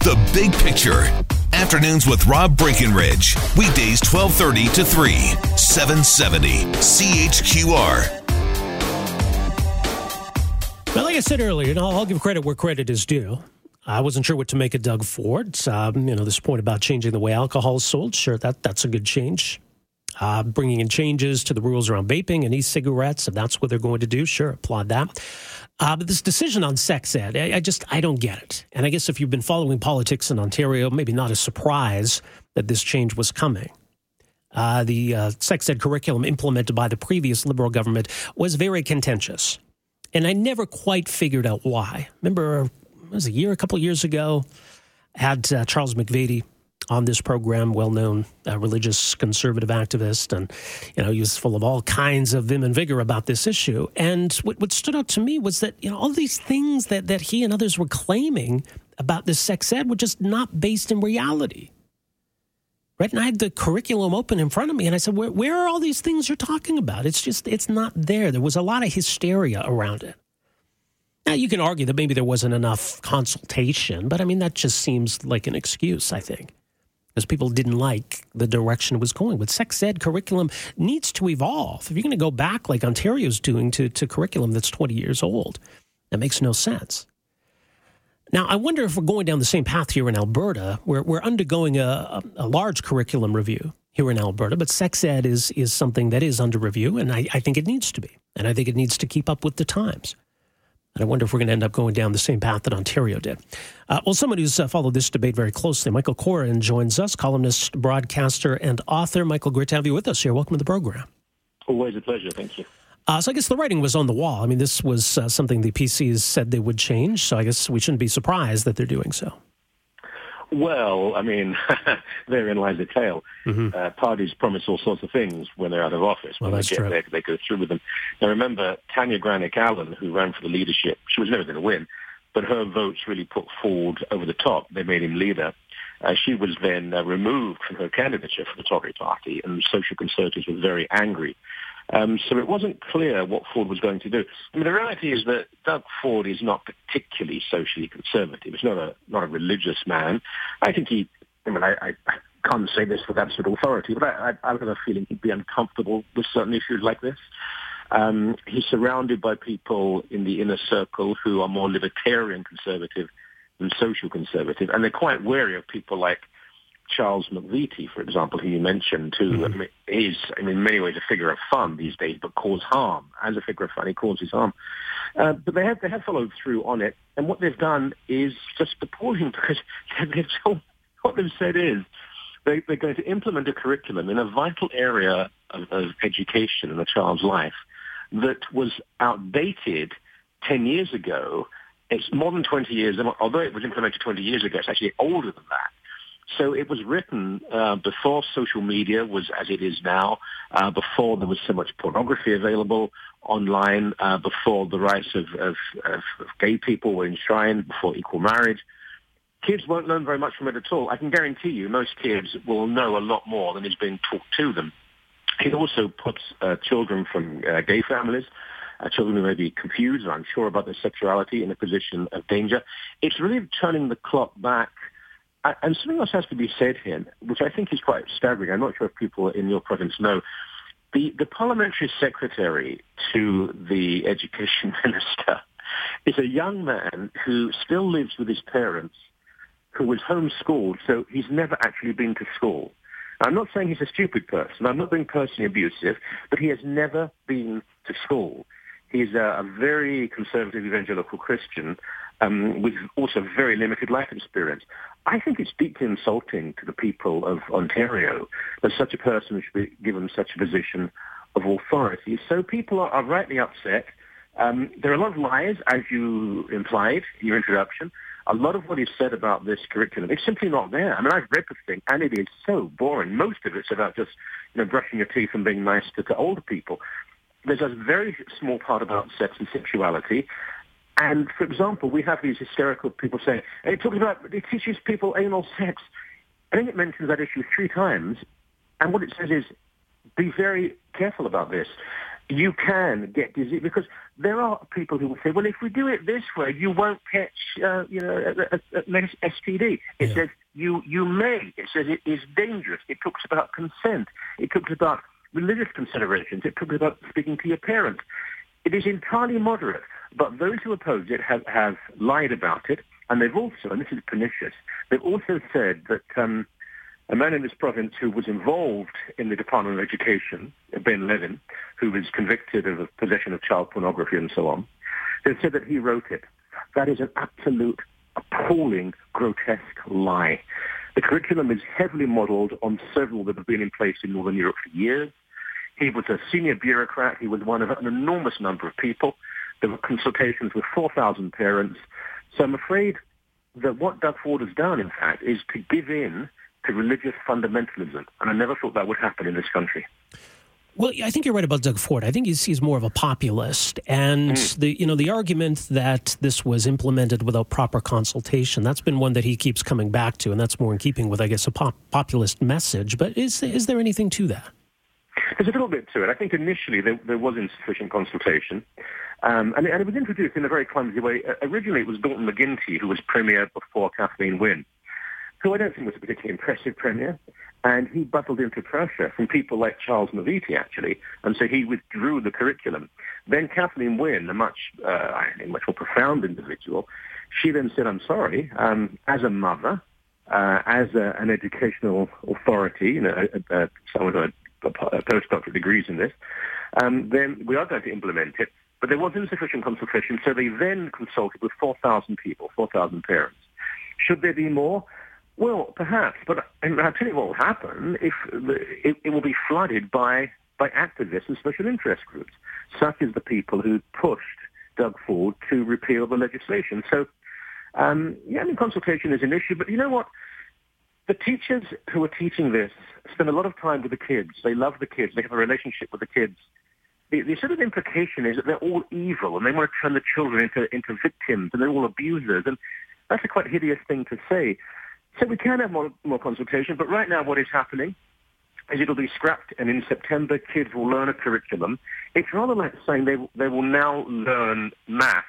the big picture. Afternoons with Rob Breckenridge. Weekdays 1230 to 3, 770 CHQR. Well, like I said earlier, and I'll give credit where credit is due. I wasn't sure what to make of Doug Ford. Um, you know, this point about changing the way alcohol is sold. Sure, that that's a good change. Uh, bringing in changes to the rules around vaping and e-cigarettes, if that's what they're going to do, sure, applaud that. Uh, but this decision on sex ed, I, I, just I don't get it. And I guess if you've been following politics in Ontario, maybe not a surprise that this change was coming. Uh, the uh, sex ed curriculum implemented by the previous Liberal government was very contentious, and I never quite figured out why. Remember, it was a year, a couple years ago, had uh, Charles McVety on this program, well known uh, religious conservative activist. And, you know, he was full of all kinds of vim and vigor about this issue. And what, what stood out to me was that, you know, all these things that, that he and others were claiming about this sex ed were just not based in reality. Right. And I had the curriculum open in front of me and I said, where, where are all these things you're talking about? It's just, it's not there. There was a lot of hysteria around it. Now, you can argue that maybe there wasn't enough consultation, but I mean, that just seems like an excuse, I think because people didn't like the direction it was going. But sex ed curriculum needs to evolve. If you're going to go back like Ontario's doing to, to curriculum that's 20 years old, that makes no sense. Now, I wonder if we're going down the same path here in Alberta. We're, we're undergoing a, a, large curriculum review here in Alberta, but sex ed is, is something that is under review, and I, I think it needs to be. And I think it needs to keep up with the times. And I wonder if we're going to end up going down the same path that Ontario did. Uh, well, someone who's uh, followed this debate very closely, Michael Coren, joins us, columnist, broadcaster, and author. Michael, great to have you with us here. Welcome to the program. Always a pleasure. Thank you. Uh, so I guess the writing was on the wall. I mean, this was uh, something the PCs said they would change. So I guess we shouldn't be surprised that they're doing so. Well, I mean, therein lies the tale. Mm-hmm. Uh, parties promise all sorts of things when they're out of office. Well, when they get there, they go through with them. Now, remember, Tanya Granic Allen, who ran for the leadership, she was never going to win, but her votes really put Ford over the top. They made him leader. Uh, she was then uh, removed from her candidature for the Tory party, and social conservatives were very angry. Um, so it wasn't clear what Ford was going to do. I mean, the reality is that Doug Ford is not particularly socially conservative. He's not a not a religious man. I think he. I mean, I, I, can't say this with absolute authority, but I, I, I have a feeling he'd be uncomfortable with certain issues like this. Um, he's surrounded by people in the inner circle who are more libertarian conservative than social conservative, and they're quite wary of people like Charles McVety, for example, who you mentioned, who mm-hmm. is, in many ways, a figure of fun these days, but cause harm. As a figure of fun, he causes harm. Uh, but they have they have followed through on it, and what they've done is just appalling because they've told, what they've said is they, they're going to implement a curriculum in a vital area of, of education in a child's life that was outdated 10 years ago. It's more than 20 years, although it was implemented 20 years ago, it's actually older than that. So it was written uh, before social media was as it is now, uh, before there was so much pornography available online, uh, before the rights of, of, of, gay people were enshrined, before equal marriage. Kids won't learn very much from it at all. I can guarantee you most kids will know a lot more than is being taught to them. It also puts uh, children from uh, gay families, uh, children who may be confused or unsure about their sexuality in a position of danger. It's really turning the clock back and something else has to be said here, which I think is quite staggering. I'm not sure if people in your province know. The, the parliamentary secretary to the education minister is a young man who still lives with his parents, who was homeschooled, so he's never actually been to school. I'm not saying he's a stupid person. I'm not being personally abusive, but he has never been to school. He's a, a very conservative evangelical Christian um, with also very limited life experience. I think it's deeply insulting to the people of Ontario that such a person should be given such a position of authority. So people are, are rightly upset. Um, there are a lot of lies, as you implied in your introduction. a lot of what is said about this curriculum is simply not there. I mean, I've read the thing, and it is so boring. Most of it's about just you know brushing your teeth and being nice to, to older people. There's a very small part about sex and sexuality. And for example, we have these hysterical people saying, it talks about, it teaches people anal sex. I think it mentions that issue three times. And what it says is, be very careful about this. You can get disease because there are people who will say, well, if we do it this way, you won't catch, uh, you know, a, a, a STD. It yeah. says you, you may. It says it is dangerous. It talks about consent. It talks about religious considerations. It talks about speaking to your parents. It is entirely moderate, but those who oppose it have, have lied about it, and they've also, and this is pernicious, they've also said that um, a man in this province who was involved in the Department of Education, Ben Levin, who was convicted of possession of child pornography and so on, they said that he wrote it. That is an absolute, appalling, grotesque lie. The curriculum is heavily modeled on several that have been in place in Northern Europe for years. He was a senior bureaucrat. He was one of an enormous number of people. There were consultations with 4,000 parents. So I'm afraid that what Doug Ford has done, in fact, is to give in to religious fundamentalism. And I never thought that would happen in this country. Well, I think you're right about Doug Ford. I think he's, he's more of a populist, and mm. the you know the argument that this was implemented without proper consultation that's been one that he keeps coming back to, and that's more in keeping with I guess a pop, populist message. But is is there anything to that? There's a little bit to it. I think initially there, there was insufficient consultation. Um, and, and, it was introduced in a very clumsy way. Uh, originally, it was Dalton McGuinty who was premier before Kathleen Wynne, who I don't think was a particularly impressive premier. And he battled into pressure from people like Charles McVety, actually, and so he withdrew the curriculum. Then Kathleen Wynne, a much, uh, I think, much more profound individual, she then said, I'm sorry, um, as a mother, uh, as a, an educational authority, you know, someone who had postdoctoral degrees in this, um, then we are going to implement it. But there was insufficient consultation, so they then consulted with 4,000 people, 4,000 parents. Should there be more? Well, perhaps, but I'll tell you what will happen if it, it will be flooded by, by activists and special interest groups, such as the people who pushed Doug Ford to repeal the legislation. So, um, yeah, I mean, consultation is an issue, but you know what? The teachers who are teaching this spend a lot of time with the kids. They love the kids. They have a relationship with the kids. The, the sort of implication is that they're all evil and they want to turn the children into, into victims and they're all abusers. And that's a quite hideous thing to say. So we can have more, more consultation, but right now what is happening is it'll be scrapped and in September kids will learn a curriculum. It's rather like saying they, they will now learn math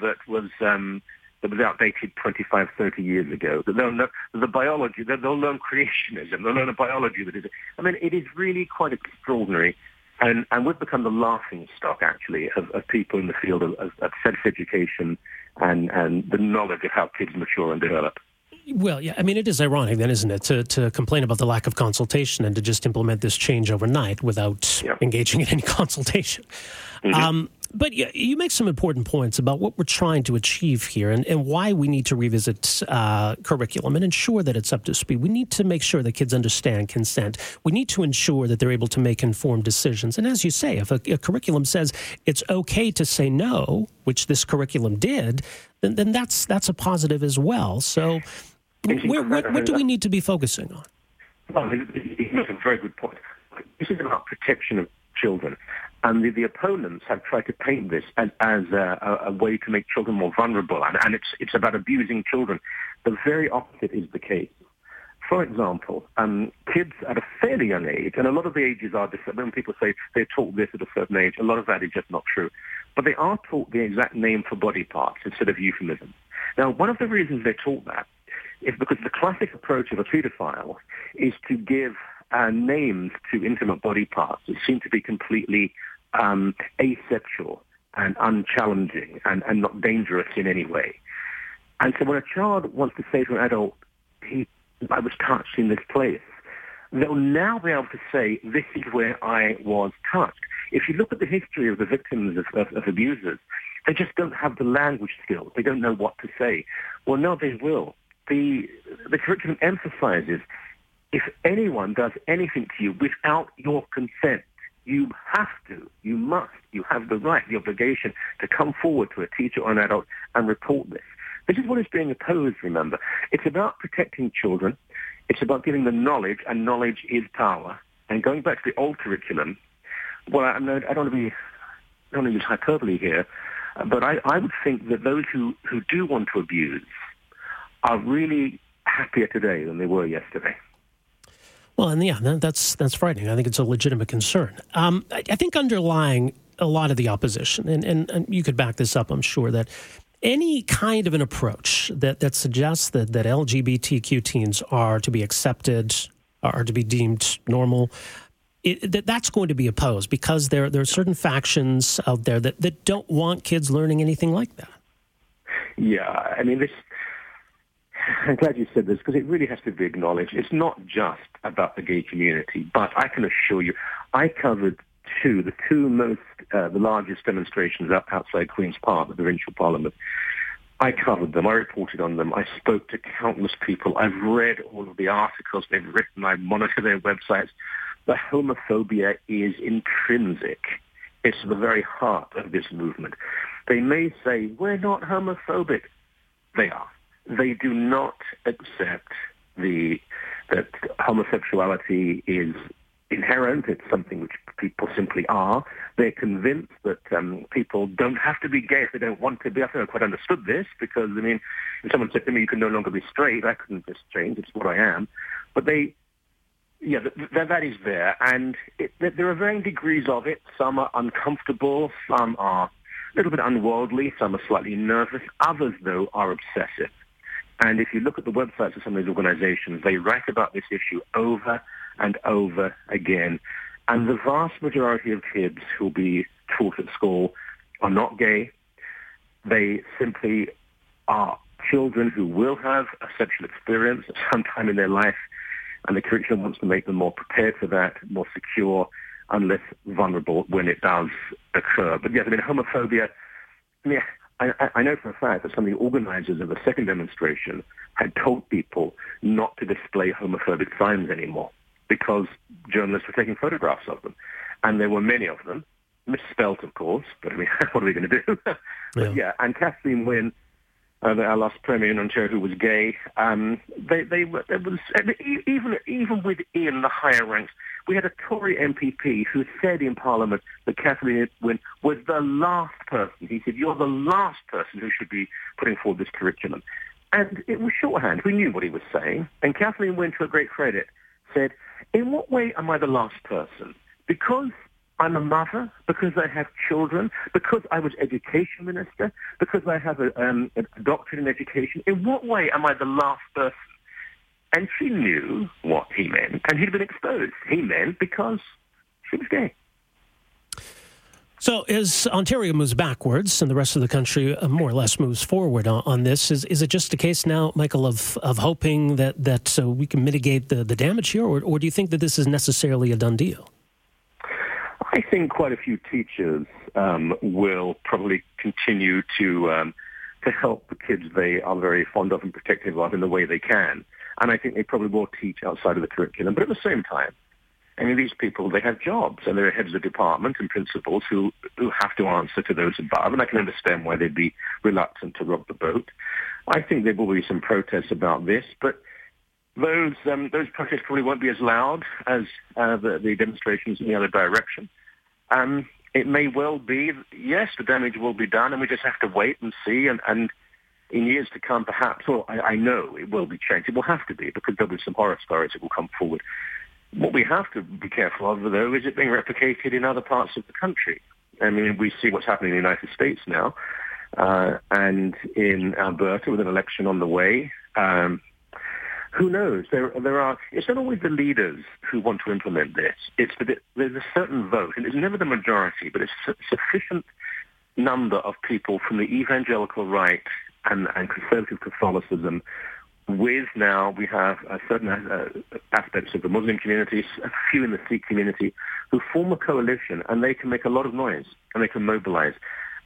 that was um, that was outdated 25, 30 years ago. That they'll know the biology, that they'll learn creationism, they'll learn a biology that is. I mean, it is really quite extraordinary. And, and we've become the laughing stock, actually, of, of people in the field of, of, of sex education and, and the knowledge of how kids mature and develop. Well, yeah, I mean, it is ironic then, isn't it, to, to complain about the lack of consultation and to just implement this change overnight without yeah. engaging in any consultation. Mm-hmm. Um, but you make some important points about what we're trying to achieve here and, and why we need to revisit uh, curriculum and ensure that it's up to speed. We need to make sure that kids understand consent. We need to ensure that they're able to make informed decisions. And as you say, if a, a curriculum says it's okay to say no, which this curriculum did, then, then that's that's a positive as well. So, where, what, what do we need to be focusing on? Well, you make a very good point. This is about protection of children. And the, the opponents have tried to paint this as, as a, a, way to make children more vulnerable, and, and it's, it's about abusing children. The very opposite is the case. For example, um, kids at a fairly young age, and a lot of the ages are different. When people say they're taught this at a certain age, a lot of that is just not true. But they are taught the exact name for body parts instead of euphemisms. Now, one of the reasons they're taught that is because the classic approach of a pedophile is to give uh, names to intimate body parts that seem to be completely um, asexual and unchallenging and, and not dangerous in any way. And so when a child wants to say to an adult, he, I was touched in this place, they'll now be able to say, this is where I was touched. If you look at the history of the victims of, of, of abusers, they just don't have the language skills. They don't know what to say. Well, now they will. The, the curriculum emphasizes if anyone does anything to you without your consent, you have to, you must, you have the right, the obligation to come forward to a teacher or an adult and report this. This is what is being opposed, remember. It's about protecting children. It's about giving them knowledge, and knowledge is power. And going back to the old curriculum, well, I, I don't want to be, I don't want to use hyperbole here, but I, I would think that those who, who do want to abuse are really happier today than they were yesterday. Well, and yeah, that's that's frightening. I think it's a legitimate concern. Um, I, I, think underlying a lot of the opposition, and, and, and you could back this up, I'm sure, that any kind of an approach that, that suggests that, that LGBTQ teens are to be accepted, are to be deemed normal, it, that that's going to be opposed because there, there are certain factions out there that, that don't want kids learning anything like that. Yeah, I mean, this I'm glad you said this because it really has to be acknowledged. It's not just about the gay community, but I can assure you, I covered two, the two most, uh, the largest demonstrations outside Queen's Park, the provincial parliament. I covered them. I reported on them. I spoke to countless people. I've read all of the articles they've written. I monitor their websites. The homophobia is intrinsic. It's the very heart of this movement. They may say, we're not homophobic. They are they do not accept the that homosexuality is inherent. It's something which people simply are. They're convinced that um, people don't have to be gay if they don't want to be. I think I quite understood this because, I mean, if someone said to me, you can no longer be straight, I couldn't just change. It's what I am. But they, yeah, th- that is there. And it, there are varying degrees of it. Some are uncomfortable. Some are a little bit unworldly. Some are slightly nervous. Others, though, are obsessive. And if you look at the websites of some of these organizations, they write about this issue over and over again. And the vast majority of kids who will be taught at school are not gay. They simply are children who will have a sexual experience at some time in their life, and the curriculum wants to make them more prepared for that, more secure, and less vulnerable when it does occur. But yes, I mean, homophobia, mean, I, I know for a fact that some of the organizers of the second demonstration had told people not to display homophobic signs anymore because journalists were taking photographs of them. And there were many of them, misspelt, of course, but I mean, what are we going to do? but yeah. yeah, and Kathleen Wynne uh, our last premier in Ontario who was gay. Um, they, they were, was even even within the higher ranks, we had a Tory MPP who said in Parliament that Kathleen Wynne was the last person. He said, "You're the last person who should be putting forward this curriculum," and it was shorthand. We knew what he was saying, and Kathleen Wynne, to her great credit, said, "In what way am I the last person?" Because I'm a mother because I have children, because I was education minister, because I have a, um, a doctorate in education. In what way am I the last person? And she knew what he meant, and he'd been exposed. He meant because she was gay. So, as Ontario moves backwards and the rest of the country uh, more or less moves forward on, on, this, is, is it just a case now, Michael, of, of hoping that, that uh, we can mitigate the, the damage here, or, or do you think that this is necessarily a done deal? I think quite a few teachers um, will probably continue to um, to help the kids they are very fond of and protective of in the way they can. And I think they probably will teach outside of the curriculum. But at the same time, I mean, these people, they have jobs and they're heads of department and principals who, who have to answer to those above. And I can understand why they'd be reluctant to rock the boat. I think there will be some protests about this, but those um, those protests probably won't be as loud as uh, the, the demonstrations in the other direction. Um, it may well be, yes, the damage will be done, and we just have to wait and see. And, and in years to come, perhaps, or I, I know it will be changed. It will have to be because there'll be some horror stories that will come forward. What we have to be careful of, though, is it being replicated in other parts of the country. I mean, we see what's happening in the United States now, uh, and in Alberta with an election on the way. Um, who knows? There, there are. It's not always the leaders who want to implement this. It's that there's a certain vote, and it's never the majority, but it's a sufficient number of people from the evangelical right and, and conservative Catholicism. With now, we have certain uh, aspects of the Muslim community, a few in the Sikh community, who form a coalition, and they can make a lot of noise, and they can mobilize.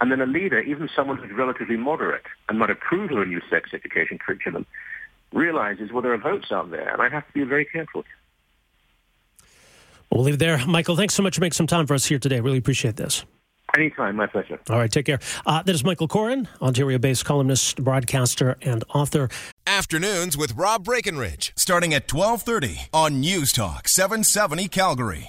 And then a leader, even someone who's relatively moderate and might approve of a new sex education curriculum, realizes well there are votes out there, and I have to be very careful. We'll leave it there, Michael. Thanks so much for making some time for us here today. Really appreciate this. Anytime, my pleasure. All right, take care. Uh, that is Michael Coren, Ontario-based columnist, broadcaster, and author. Afternoons with Rob Breckenridge, starting at twelve thirty on News Talk seven seventy Calgary.